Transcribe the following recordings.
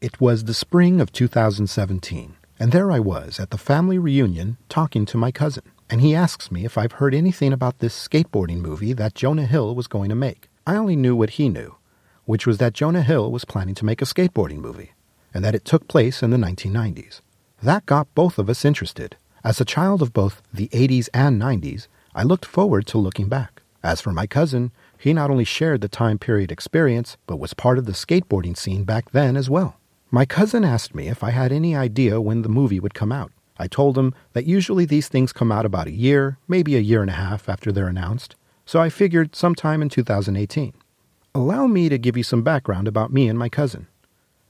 It was the spring of 2017, and there I was at the family reunion talking to my cousin, and he asks me if I've heard anything about this skateboarding movie that Jonah Hill was going to make. I only knew what he knew, which was that Jonah Hill was planning to make a skateboarding movie, and that it took place in the 1990s. That got both of us interested. As a child of both the 80s and 90s, I looked forward to looking back. As for my cousin, he not only shared the time period experience, but was part of the skateboarding scene back then as well. My cousin asked me if I had any idea when the movie would come out. I told him that usually these things come out about a year, maybe a year and a half after they're announced, so I figured sometime in 2018. Allow me to give you some background about me and my cousin.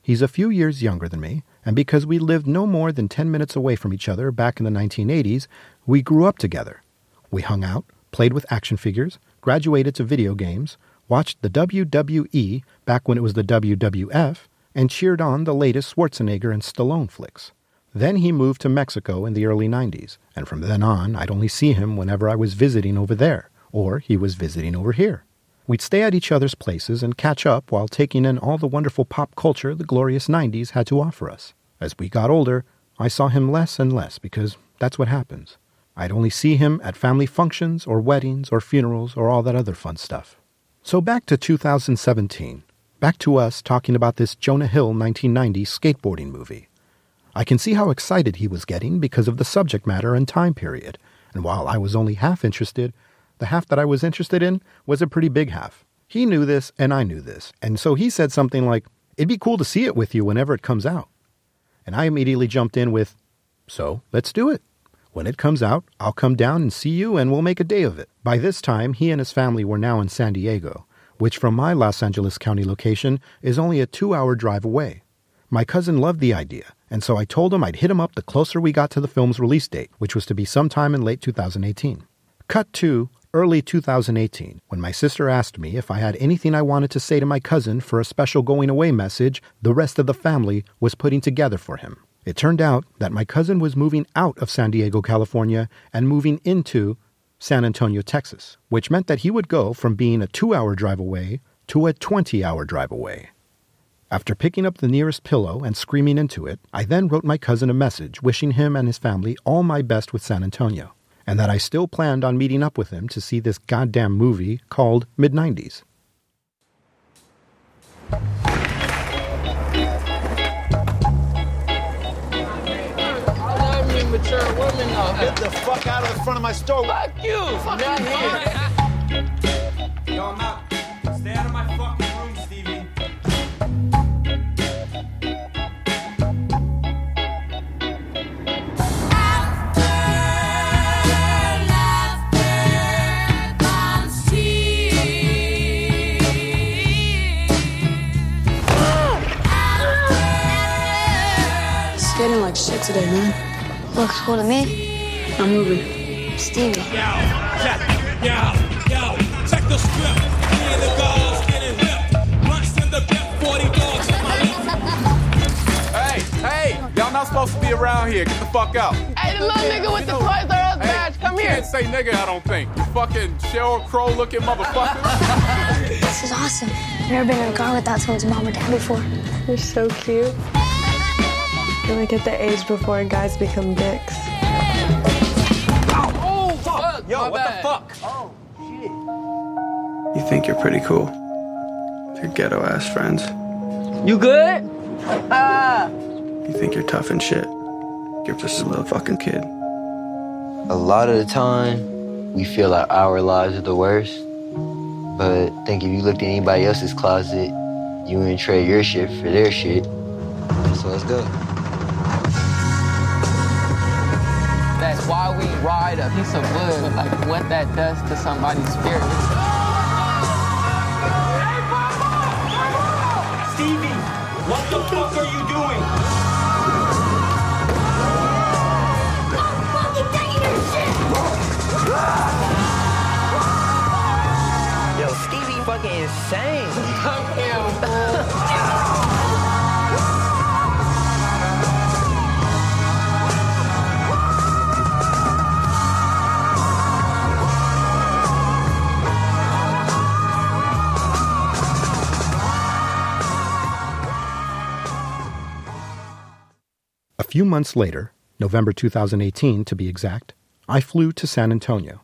He's a few years younger than me, and because we lived no more than 10 minutes away from each other back in the 1980s, we grew up together. We hung out, played with action figures, graduated to video games, watched the WWE back when it was the WWF, and cheered on the latest Schwarzenegger and Stallone flicks. Then he moved to Mexico in the early 90s, and from then on, I'd only see him whenever I was visiting over there, or he was visiting over here. We'd stay at each other's places and catch up while taking in all the wonderful pop culture the glorious 90s had to offer us. As we got older, I saw him less and less because that's what happens. I'd only see him at family functions or weddings or funerals or all that other fun stuff. So back to 2017. Back to us talking about this Jonah Hill 1990 skateboarding movie. I can see how excited he was getting because of the subject matter and time period, and while I was only half interested, the half that I was interested in was a pretty big half. He knew this, and I knew this, and so he said something like, It'd be cool to see it with you whenever it comes out. And I immediately jumped in with, So, let's do it. When it comes out, I'll come down and see you and we'll make a day of it. By this time, he and his family were now in San Diego, which from my Los Angeles County location is only a two hour drive away. My cousin loved the idea, and so I told him I'd hit him up the closer we got to the film's release date, which was to be sometime in late 2018. Cut to early 2018, when my sister asked me if I had anything I wanted to say to my cousin for a special going away message the rest of the family was putting together for him. It turned out that my cousin was moving out of San Diego, California, and moving into San Antonio, Texas, which meant that he would go from being a two hour drive away to a 20 hour drive away. After picking up the nearest pillow and screaming into it, I then wrote my cousin a message wishing him and his family all my best with San Antonio, and that I still planned on meeting up with him to see this goddamn movie called Mid 90s. Get the fuck out of the front of my store. Fuck you. Fuck out here. Yo, I'm out. Stay out of my fucking room, Stevie. Skating like shit today, man. Looks cool to me. I'm moving. Stevie. Yo, check, yo, yo, check the script. Me and the girls getting whipped. Blunts in the bip, 40 dogs in my lip. Hey, hey, y'all not supposed to be around here. Get the fuck out. Hey, the little nigga with the Toys R Us badge, come you here. Can't say nigga, I don't think. You fucking Sheryl Crow looking motherfucker. This is awesome. I've never been in a car without someone's mom or dad before. You're so cute. You're like at the age before guys become dicks. Fuck. Yo, My what bad. the fuck? Oh, shit. You think you're pretty cool. Your ghetto ass friends. You good? Uh. You think you're tough and shit. You're just a little fucking kid. A lot of the time, we feel like our lives are the worst. But I think if you looked at anybody else's closet, you wouldn't trade your shit for their shit. So let's go. Ride a piece of wood, like what that does to somebody's spirit. Stevie, what the fuck are you doing? Yo, Stevie fucking insane. Few months later, November 2018 to be exact, I flew to San Antonio.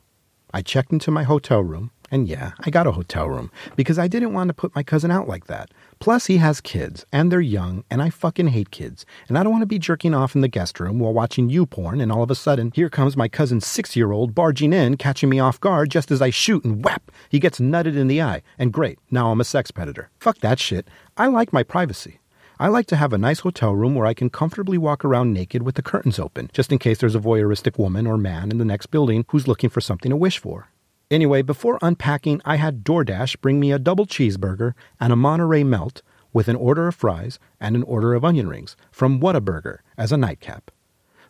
I checked into my hotel room, and yeah, I got a hotel room because I didn't want to put my cousin out like that. Plus, he has kids, and they're young, and I fucking hate kids. And I don't want to be jerking off in the guest room while watching you porn, and all of a sudden, here comes my cousin's six year old barging in, catching me off guard just as I shoot, and whap! He gets nutted in the eye. And great, now I'm a sex predator. Fuck that shit. I like my privacy. I like to have a nice hotel room where I can comfortably walk around naked with the curtains open, just in case there's a voyeuristic woman or man in the next building who's looking for something to wish for. Anyway, before unpacking, I had DoorDash bring me a double cheeseburger and a Monterey melt with an order of fries and an order of onion rings from Whataburger as a nightcap.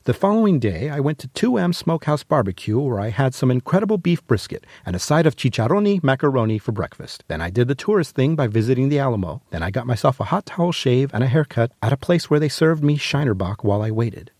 The following day, I went to 2M Smokehouse Barbecue where I had some incredible beef brisket and a side of chicharroni macaroni for breakfast. Then I did the tourist thing by visiting the Alamo. Then I got myself a hot towel shave and a haircut at a place where they served me Shiner Bock while I waited.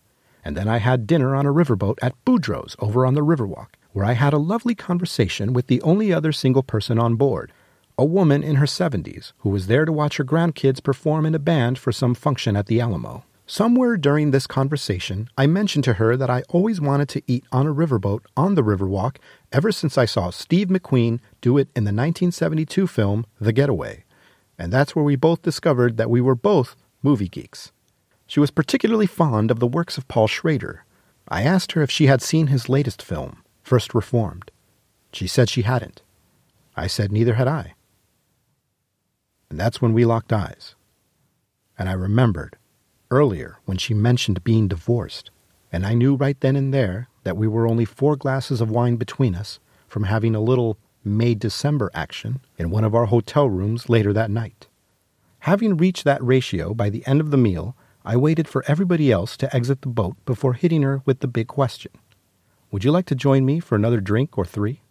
And then I had dinner on a riverboat at Boudro's over on the Riverwalk, where I had a lovely conversation with the only other single person on board, a woman in her 70s who was there to watch her grandkids perform in a band for some function at the Alamo. Somewhere during this conversation, I mentioned to her that I always wanted to eat on a riverboat on the Riverwalk ever since I saw Steve McQueen do it in the 1972 film The Getaway. And that's where we both discovered that we were both movie geeks. She was particularly fond of the works of Paul Schrader. I asked her if she had seen his latest film, First Reformed. She said she hadn't. I said neither had I. And that's when we locked eyes. And I remembered earlier when she mentioned being divorced, and I knew right then and there that we were only four glasses of wine between us from having a little May December action in one of our hotel rooms later that night. Having reached that ratio by the end of the meal, I waited for everybody else to exit the boat before hitting her with the big question Would you like to join me for another drink or three?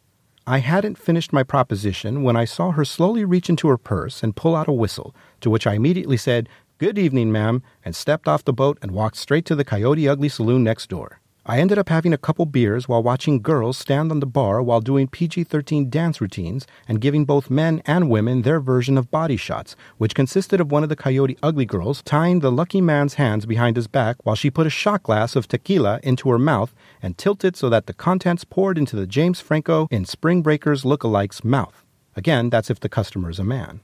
I hadn't finished my proposition when I saw her slowly reach into her purse and pull out a whistle, to which I immediately said, Good evening, ma'am, and stepped off the boat and walked straight to the Coyote Ugly saloon next door. I ended up having a couple beers while watching girls stand on the bar while doing PG 13 dance routines and giving both men and women their version of body shots, which consisted of one of the Coyote Ugly girls tying the lucky man's hands behind his back while she put a shot glass of tequila into her mouth and tilted so that the contents poured into the James Franco in Spring Breakers lookalike's mouth. Again, that's if the customer is a man.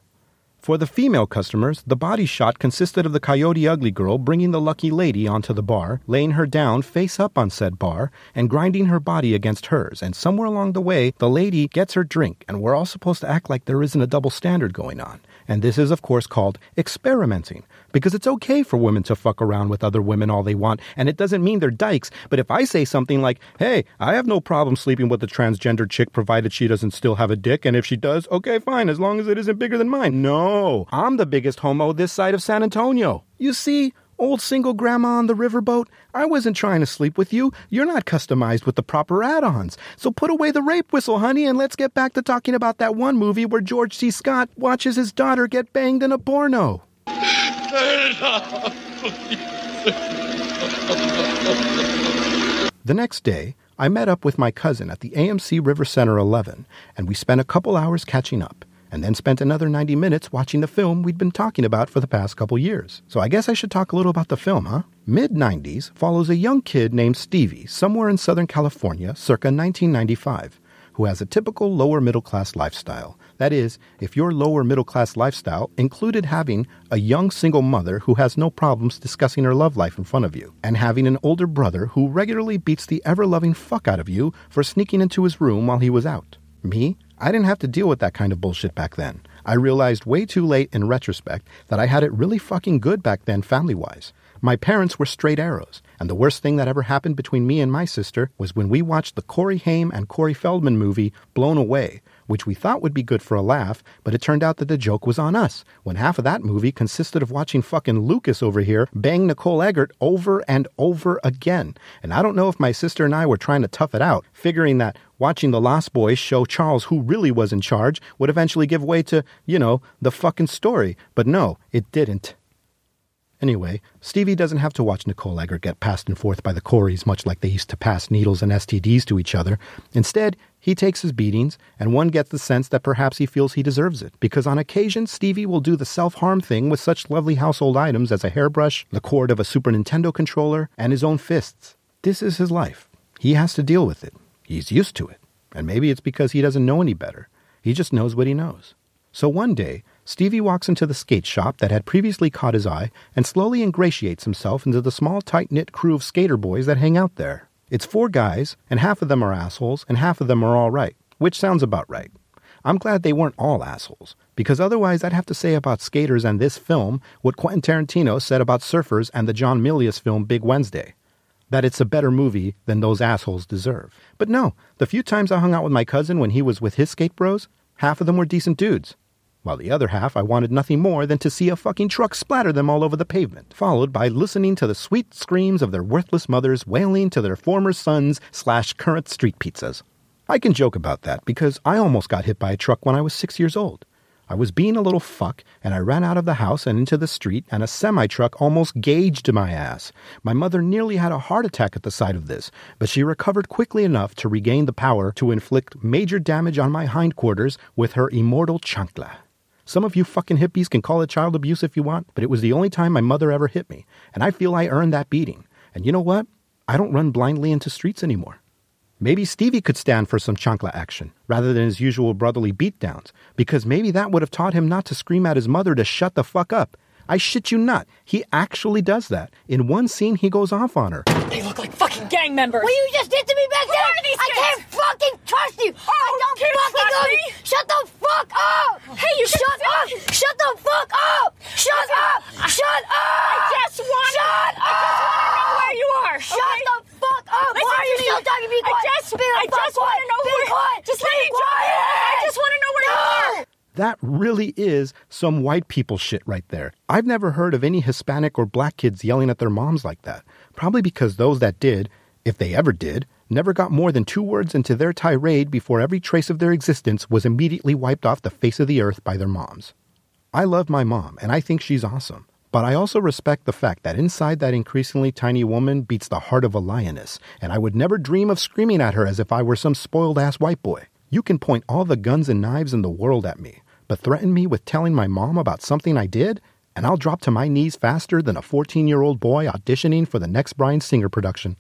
For the female customers, the body shot consisted of the Coyote Ugly girl bringing the lucky lady onto the bar, laying her down face up on said bar, and grinding her body against hers. And somewhere along the way, the lady gets her drink, and we're all supposed to act like there isn't a double standard going on. And this is, of course, called experimenting. Because it's okay for women to fuck around with other women all they want, and it doesn't mean they're dykes. But if I say something like, hey, I have no problem sleeping with a transgender chick provided she doesn't still have a dick, and if she does, okay, fine, as long as it isn't bigger than mine. No, I'm the biggest homo this side of San Antonio. You see, Old single grandma on the riverboat, I wasn't trying to sleep with you. You're not customized with the proper add ons. So put away the rape whistle, honey, and let's get back to talking about that one movie where George C. Scott watches his daughter get banged in a porno. The next day, I met up with my cousin at the AMC River Center 11, and we spent a couple hours catching up, and then spent another 90 minutes watching the film we'd been talking about for the past couple years. So I guess I should talk a little about the film, huh? Mid 90s follows a young kid named Stevie somewhere in Southern California circa 1995 who has a typical lower middle class lifestyle. That is, if your lower middle class lifestyle included having a young single mother who has no problems discussing her love life in front of you, and having an older brother who regularly beats the ever loving fuck out of you for sneaking into his room while he was out. Me? I didn't have to deal with that kind of bullshit back then. I realized way too late in retrospect that I had it really fucking good back then family wise. My parents were straight arrows, and the worst thing that ever happened between me and my sister was when we watched the Corey Haim and Corey Feldman movie Blown Away, which we thought would be good for a laugh, but it turned out that the joke was on us, when half of that movie consisted of watching fucking Lucas over here bang Nicole Eggert over and over again. And I don't know if my sister and I were trying to tough it out, figuring that watching the Lost Boys show Charles who really was in charge would eventually give way to, you know, the fucking story. But no, it didn't. Anyway, Stevie doesn't have to watch Nicole Eggert get passed and forth by the Coreys much like they used to pass needles and STDs to each other. Instead, he takes his beatings, and one gets the sense that perhaps he feels he deserves it, because on occasion Stevie will do the self harm thing with such lovely household items as a hairbrush, the cord of a Super Nintendo controller, and his own fists. This is his life. He has to deal with it. He's used to it. And maybe it's because he doesn't know any better. He just knows what he knows. So one day, Stevie walks into the skate shop that had previously caught his eye and slowly ingratiates himself into the small, tight knit crew of skater boys that hang out there. It's four guys, and half of them are assholes, and half of them are all right, which sounds about right. I'm glad they weren't all assholes, because otherwise I'd have to say about skaters and this film what Quentin Tarantino said about surfers and the John Milius film Big Wednesday that it's a better movie than those assholes deserve. But no, the few times I hung out with my cousin when he was with his skate bros, half of them were decent dudes while the other half I wanted nothing more than to see a fucking truck splatter them all over the pavement, followed by listening to the sweet screams of their worthless mothers wailing to their former sons slash current street pizzas. I can joke about that because I almost got hit by a truck when I was six years old. I was being a little fuck, and I ran out of the house and into the street, and a semi truck almost gauged my ass. My mother nearly had a heart attack at the sight of this, but she recovered quickly enough to regain the power to inflict major damage on my hindquarters with her immortal chancla. Some of you fucking hippies can call it child abuse if you want, but it was the only time my mother ever hit me, and I feel I earned that beating. And you know what? I don't run blindly into streets anymore. Maybe Stevie could stand for some chancla action rather than his usual brotherly beatdowns, because maybe that would have taught him not to scream at his mother to shut the fuck up. I shit you not. He actually does that. In one scene, he goes off on her. They look like fucking gang members. Will you just did to me back Who there? are these I kids? can't fucking trust you. Oh, I don't can't fucking trust me? you. Shut the fuck up. Hey, you shut up. finish. Shut the fuck up. Shut Listen, up. I- Shut up. I just want Shut I just want to know where you are. Shut okay? the fuck up. Listen Why are you me. still talking? Be I quiet. just, I just want to know Be where. quiet. Just Be let me talk. I just want to know where you No. are. That really is some white people shit right there. I've never heard of any Hispanic or black kids yelling at their moms like that. Probably because those that did, if they ever did, never got more than two words into their tirade before every trace of their existence was immediately wiped off the face of the earth by their moms. I love my mom, and I think she's awesome. But I also respect the fact that inside that increasingly tiny woman beats the heart of a lioness, and I would never dream of screaming at her as if I were some spoiled ass white boy. You can point all the guns and knives in the world at me, but threaten me with telling my mom about something I did, and I'll drop to my knees faster than a 14 year old boy auditioning for the next Bryan Singer production.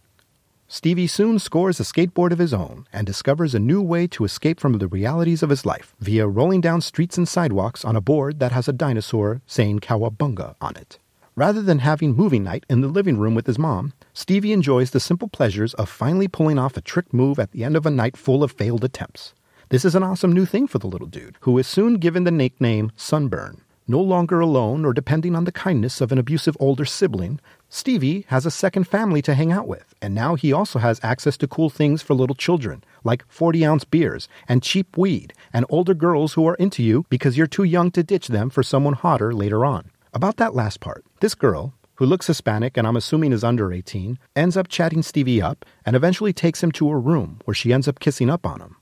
Stevie soon scores a skateboard of his own and discovers a new way to escape from the realities of his life via rolling down streets and sidewalks on a board that has a dinosaur saying Cowabunga on it. Rather than having movie night in the living room with his mom, Stevie enjoys the simple pleasures of finally pulling off a trick move at the end of a night full of failed attempts. This is an awesome new thing for the little dude, who is soon given the nickname Sunburn. No longer alone or depending on the kindness of an abusive older sibling, Stevie has a second family to hang out with, and now he also has access to cool things for little children, like 40 ounce beers and cheap weed, and older girls who are into you because you're too young to ditch them for someone hotter later on. About that last part, this girl, who looks Hispanic and I'm assuming is under 18, ends up chatting Stevie up and eventually takes him to her room where she ends up kissing up on him.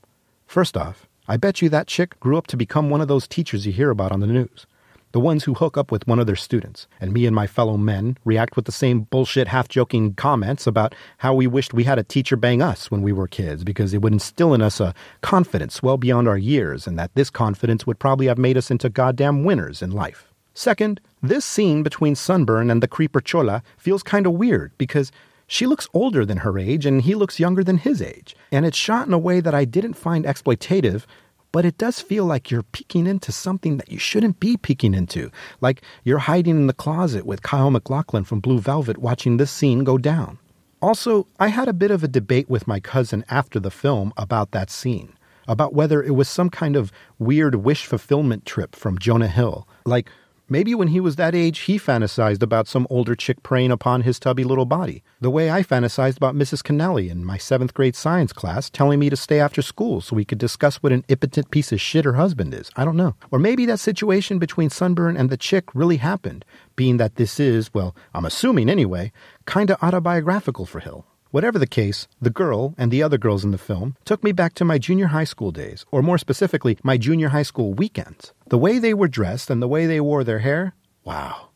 First off, I bet you that chick grew up to become one of those teachers you hear about on the news. The ones who hook up with one of their students, and me and my fellow men react with the same bullshit, half joking comments about how we wished we had a teacher bang us when we were kids because it would instill in us a confidence well beyond our years, and that this confidence would probably have made us into goddamn winners in life. Second, this scene between Sunburn and the creeper Chola feels kind of weird because she looks older than her age and he looks younger than his age. And it's shot in a way that I didn't find exploitative, but it does feel like you're peeking into something that you shouldn't be peeking into. Like you're hiding in the closet with Kyle MacLachlan from Blue Velvet watching this scene go down. Also, I had a bit of a debate with my cousin after the film about that scene, about whether it was some kind of weird wish fulfillment trip from Jonah Hill. Like, Maybe when he was that age, he fantasized about some older chick preying upon his tubby little body, the way I fantasized about Mrs. Kennelly in my seventh grade science class telling me to stay after school so we could discuss what an impotent piece of shit her husband is. I don't know. Or maybe that situation between Sunburn and the chick really happened, being that this is, well, I'm assuming anyway, kinda autobiographical for Hill. Whatever the case, the girl and the other girls in the film took me back to my junior high school days, or more specifically, my junior high school weekends. The way they were dressed and the way they wore their hair, wow.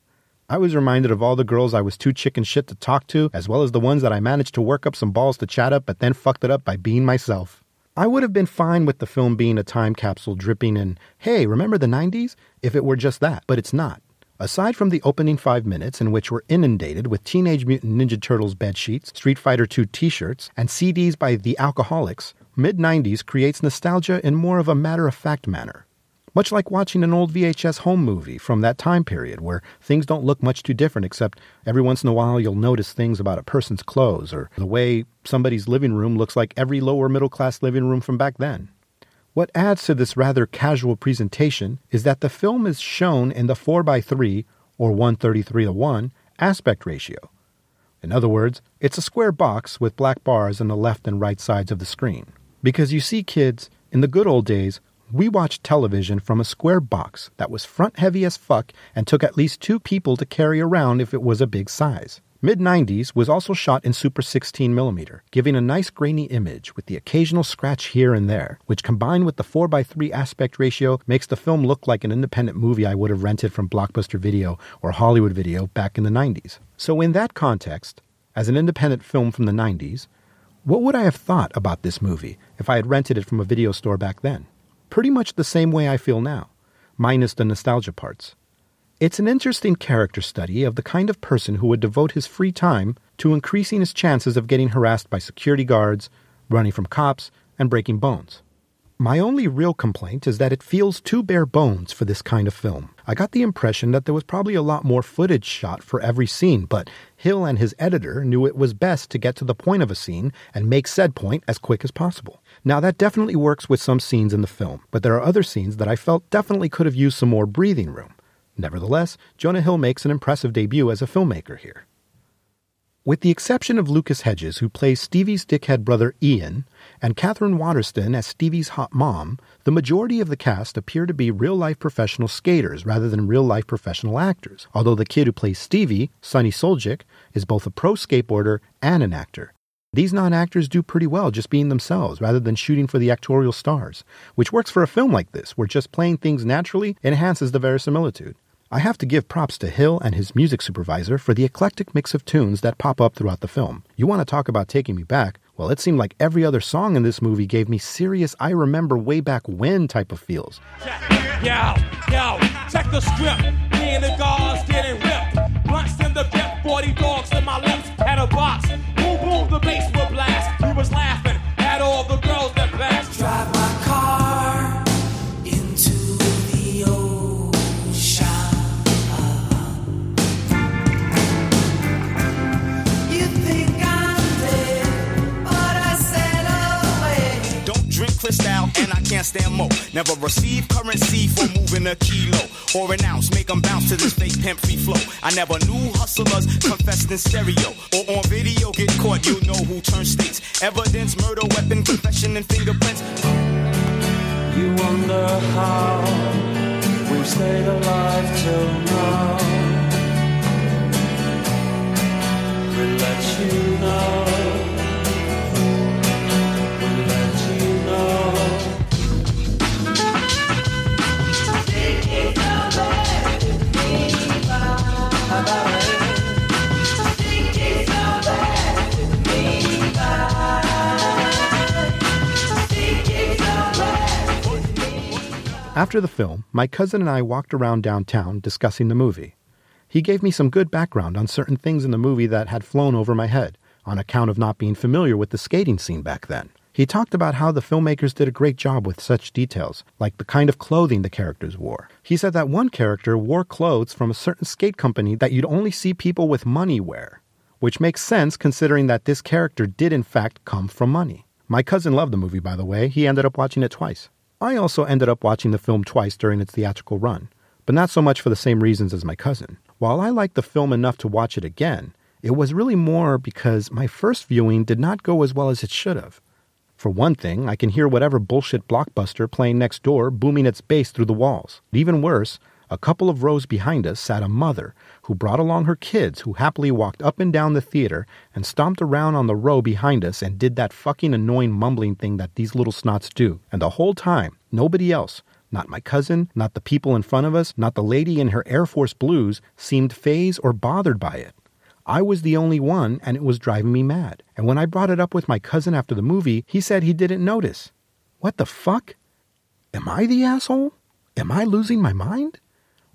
I was reminded of all the girls I was too chicken shit to talk to, as well as the ones that I managed to work up some balls to chat up, but then fucked it up by being myself. I would have been fine with the film being a time capsule dripping in, hey, remember the 90s? if it were just that, but it's not. Aside from the opening five minutes, in which we're inundated with Teenage Mutant Ninja Turtles bed sheets, Street Fighter II t shirts, and CDs by Tha Alkaholiks, mid 90s creates nostalgia in more of a matter of fact manner. Much like watching an old VHS home movie from that time period where things don't look much too different, except every once in a while you'll notice things about a person's clothes or the way somebody's living room looks like every lower middle class living room from back then. What adds to this rather casual presentation is that the film is shown in the 4x3 or 133 to 1 aspect ratio. In other words, it's a square box with black bars on the left and right sides of the screen. Because you see, kids, in the good old days, we watched television from a square box that was front heavy as fuck and took at least two people to carry around if it was a big size. Mid 90s was also shot in Super 16mm, giving a nice grainy image with the occasional scratch here and there, which combined with the 4x3 aspect ratio makes the film look like an independent movie I would have rented from Blockbuster Video or Hollywood Video back in the 90s. So, in that context, as an independent film from the 90s, what would I have thought about this movie if I had rented it from a video store back then? Pretty much the same way I feel now, minus the nostalgia parts. It's an interesting character study of the kind of person who would devote his free time to increasing his chances of getting harassed by security guards, running from cops, and breaking bones. My only real complaint is that it feels too bare bones for this kind of film. I got the impression that there was probably a lot more footage shot for every scene, but Hill and his editor knew it was best to get to the point of a scene and make said point as quick as possible. Now, that definitely works with some scenes in the film, but there are other scenes that I felt definitely could have used some more breathing room. Nevertheless, Jonah Hill makes an impressive debut as a filmmaker here. With the exception of Lucas Hedges, who plays Stevie's dickhead brother Ian, and Katherine Waterston as Stevie's hot mom, the majority of the cast appear to be real life professional skaters rather than real life professional actors, although the kid who plays Stevie, Sunny Suljic, is both a pro skateboarder and an actor. These non actors do pretty well just being themselves rather than shooting for the actorial stars, which works for a film like this, where just playing things naturally enhances the verisimilitude. I have to give props to Hill and his music supervisor for the eclectic mix of tunes that pop up throughout the film. You want to talk about taking me back? Well, it seemed like every other song in this movie gave me serious I remember way back when type of feels. Yo, yo, check the script. Me and the guards getting ripped. Blunts in the dip, 40 dogs in my lips. Had a box. Never receive currency for moving a kilo or an ounce. Make them bounce to this fake pimp free flow. I never knew hustlers confessed in stereo or on video. Get caught, you know who turned states. Evidence, murder, weapon, confession, and fingerprints. You wonder how we've stayed alive till now. We let you know. After the film, my cousin and I walked around downtown discussing the movie. He gave me some good background on certain things in the movie that had flown over my head, on account of not being familiar with the skating scene back then. He talked about how the filmmakers did a great job with such details, like the kind of clothing the characters wore. He said that one character wore clothes from a certain skate company that you'd only see people with money wear, which makes sense considering that this character did in fact come from money. My cousin loved the movie, by the way. He ended up watching it twice. I also ended up watching the film twice during its theatrical run, but not so much for the same reasons as my cousin. While I liked the film enough to watch it again, it was really more because my first viewing did not go as well as it should have. For one thing, I can hear whatever bullshit blockbuster playing next door booming its bass through the walls. Even worse, a couple of rows behind us sat a mother who brought along her kids who happily walked up and down the theater and stomped around on the row behind us and did that fucking annoying mumbling thing that these little snots do. And the whole time, nobody else, Not my cousin, not the people in front of us, not the lady in her Air Force blues seemed phased or bothered by it. I was the only one, and it was driving me mad. And when I brought it up with my cousin after the movie, he said he didn't notice. What the fuck? Am I the asshole? Am I losing my mind?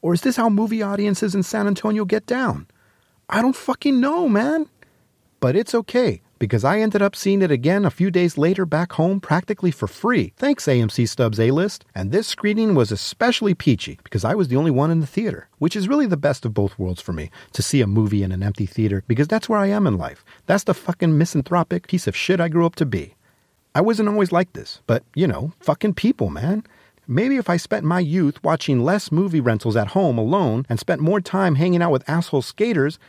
Or is this how movie audiences in San Antonio get down? I don't fucking know, man. But it's okay, because I ended up seeing it again a few days later back home practically for free. Thanks, AMC Stubs A List. And this screening was especially peachy because I was the only one in the theater, which is really the best of both worlds for me to see a movie in an empty theater because that's where I am in life. That's the fucking misanthropic piece of shit I grew up to be. I wasn't always like this, but you know, fucking people, man. Maybe if I spent my youth watching less movie rentals at home alone and spent more time hanging out with asshole skaters,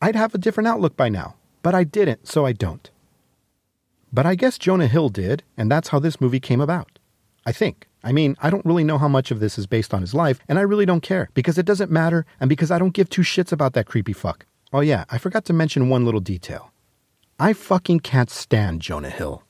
I'd have a different outlook by now. But I didn't, so I don't. But I guess Jonah Hill did, and that's how this movie came about. I think. I mean, I don't really know how much of this is based on his life, and I really don't care, because it doesn't matter, and because I don't give two shits about that creepy fuck. Oh yeah, I forgot to mention one little detail. I fucking can't stand Jonah Hill.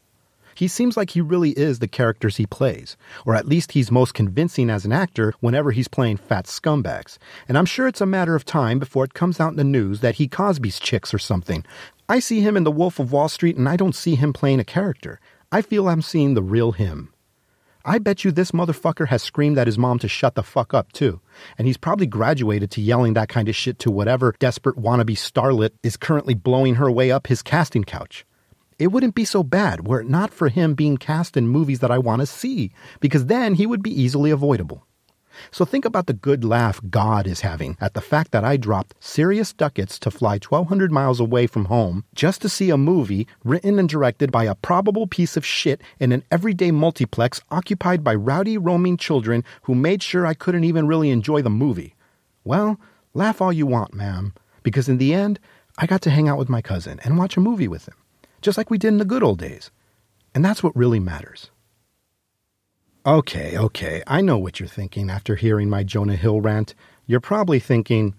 He seems like he really is the characters he plays, or at least he's most convincing as an actor whenever he's playing fat scumbags. And I'm sure it's a matter of time before it comes out in the news that he Cosby's chicks or something. I see him in The Wolf of Wall Street and I don't see him playing a character. I feel I'm seeing the real him. I bet you this motherfucker has screamed at his mom to shut the fuck up, too. And he's probably graduated to yelling that kind of shit to whatever desperate wannabe starlet is currently blowing her way up his casting couch. It wouldn't be so bad were it not for him being cast in movies that I want to see, because then he would be easily avoidable. So think about the good laugh God is having at the fact that I dropped serious ducats to fly 1,200 miles away from home just to see a movie written and directed by a probable piece of shit in an everyday multiplex occupied by rowdy roaming children who made sure I couldn't even really enjoy the movie. Well, laugh all you want, ma'am, because in the end, I got to hang out with my cousin and watch a movie with him just like we did in the good old days. And that's what really matters. Okay, okay, I know what you're thinking after hearing my Jonah Hill rant. You're probably thinking,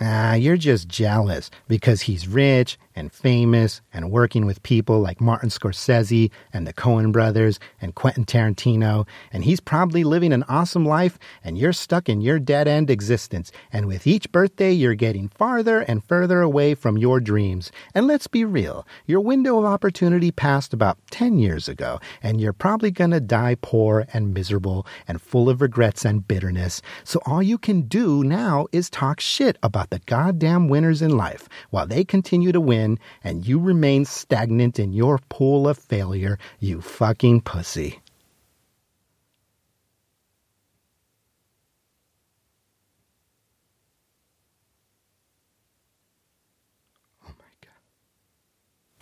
ah, you're just jealous because he's rich and famous and working with people like Martin Scorsese and the Coen brothers and Quentin Tarantino, and he's probably living an awesome life, and you're stuck in your dead end existence. And with each birthday, you're getting farther and further away from your dreams. And let's be real, your window of opportunity passed about 10 years ago, and you're probably gonna die poor and miserable and full of regrets and bitterness. So all you can do now is talk shit about the goddamn winners in life while they continue to win and you remain stagnant in your pool of failure, you fucking pussy.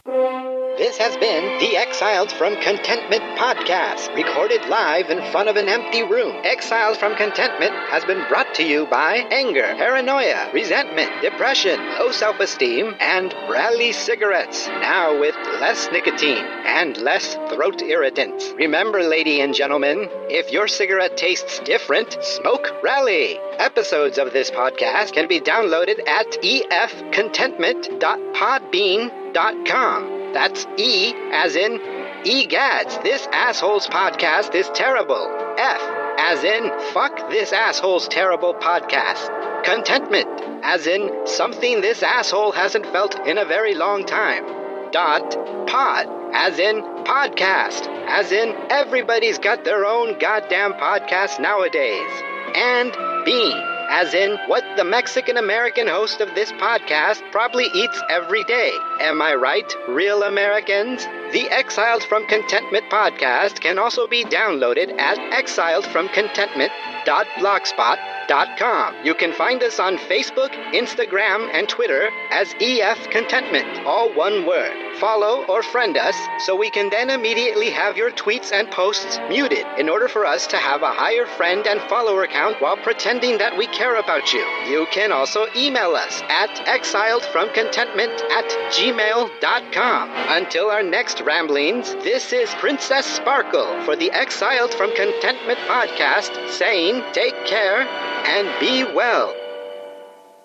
Oh This has been the Exiles from Contentment podcast, recorded live in front of an empty room. Exiles from Contentment has been brought to you by anger, paranoia, resentment, depression, low self esteem, and Rally cigarettes, now with less nicotine and less throat irritants. Remember, lady and gentlemen, if your cigarette tastes different, smoke Rally. Episodes of this podcast can be downloaded at efcontentment.podbean.com. That's E as in egads. This asshole's podcast is terrible. F as in fuck this asshole's terrible podcast. Contentment as in something this asshole hasn't felt in a very long time. Dot pod as in podcast as in everybody's got their own goddamn podcast nowadays. And bean as in what the Mexican American host of this podcast probably eats every day. Am I right, real Americans? The Exiled from Contentment podcast can also be downloaded at exiledfromcontentment.blogspot.com. You can find us on Facebook, Instagram, and Twitter as EF Contentment, all one word. Follow or friend us so we can then immediately have your tweets and posts muted in order for us to have a higher friend and follower count while pretending that we care about you. You can also email us at exiledfromcontentment at gmail.com. Until our next ramblings, this is Princess Sparkle for the Exiled from Contentment podcast saying take care and be well.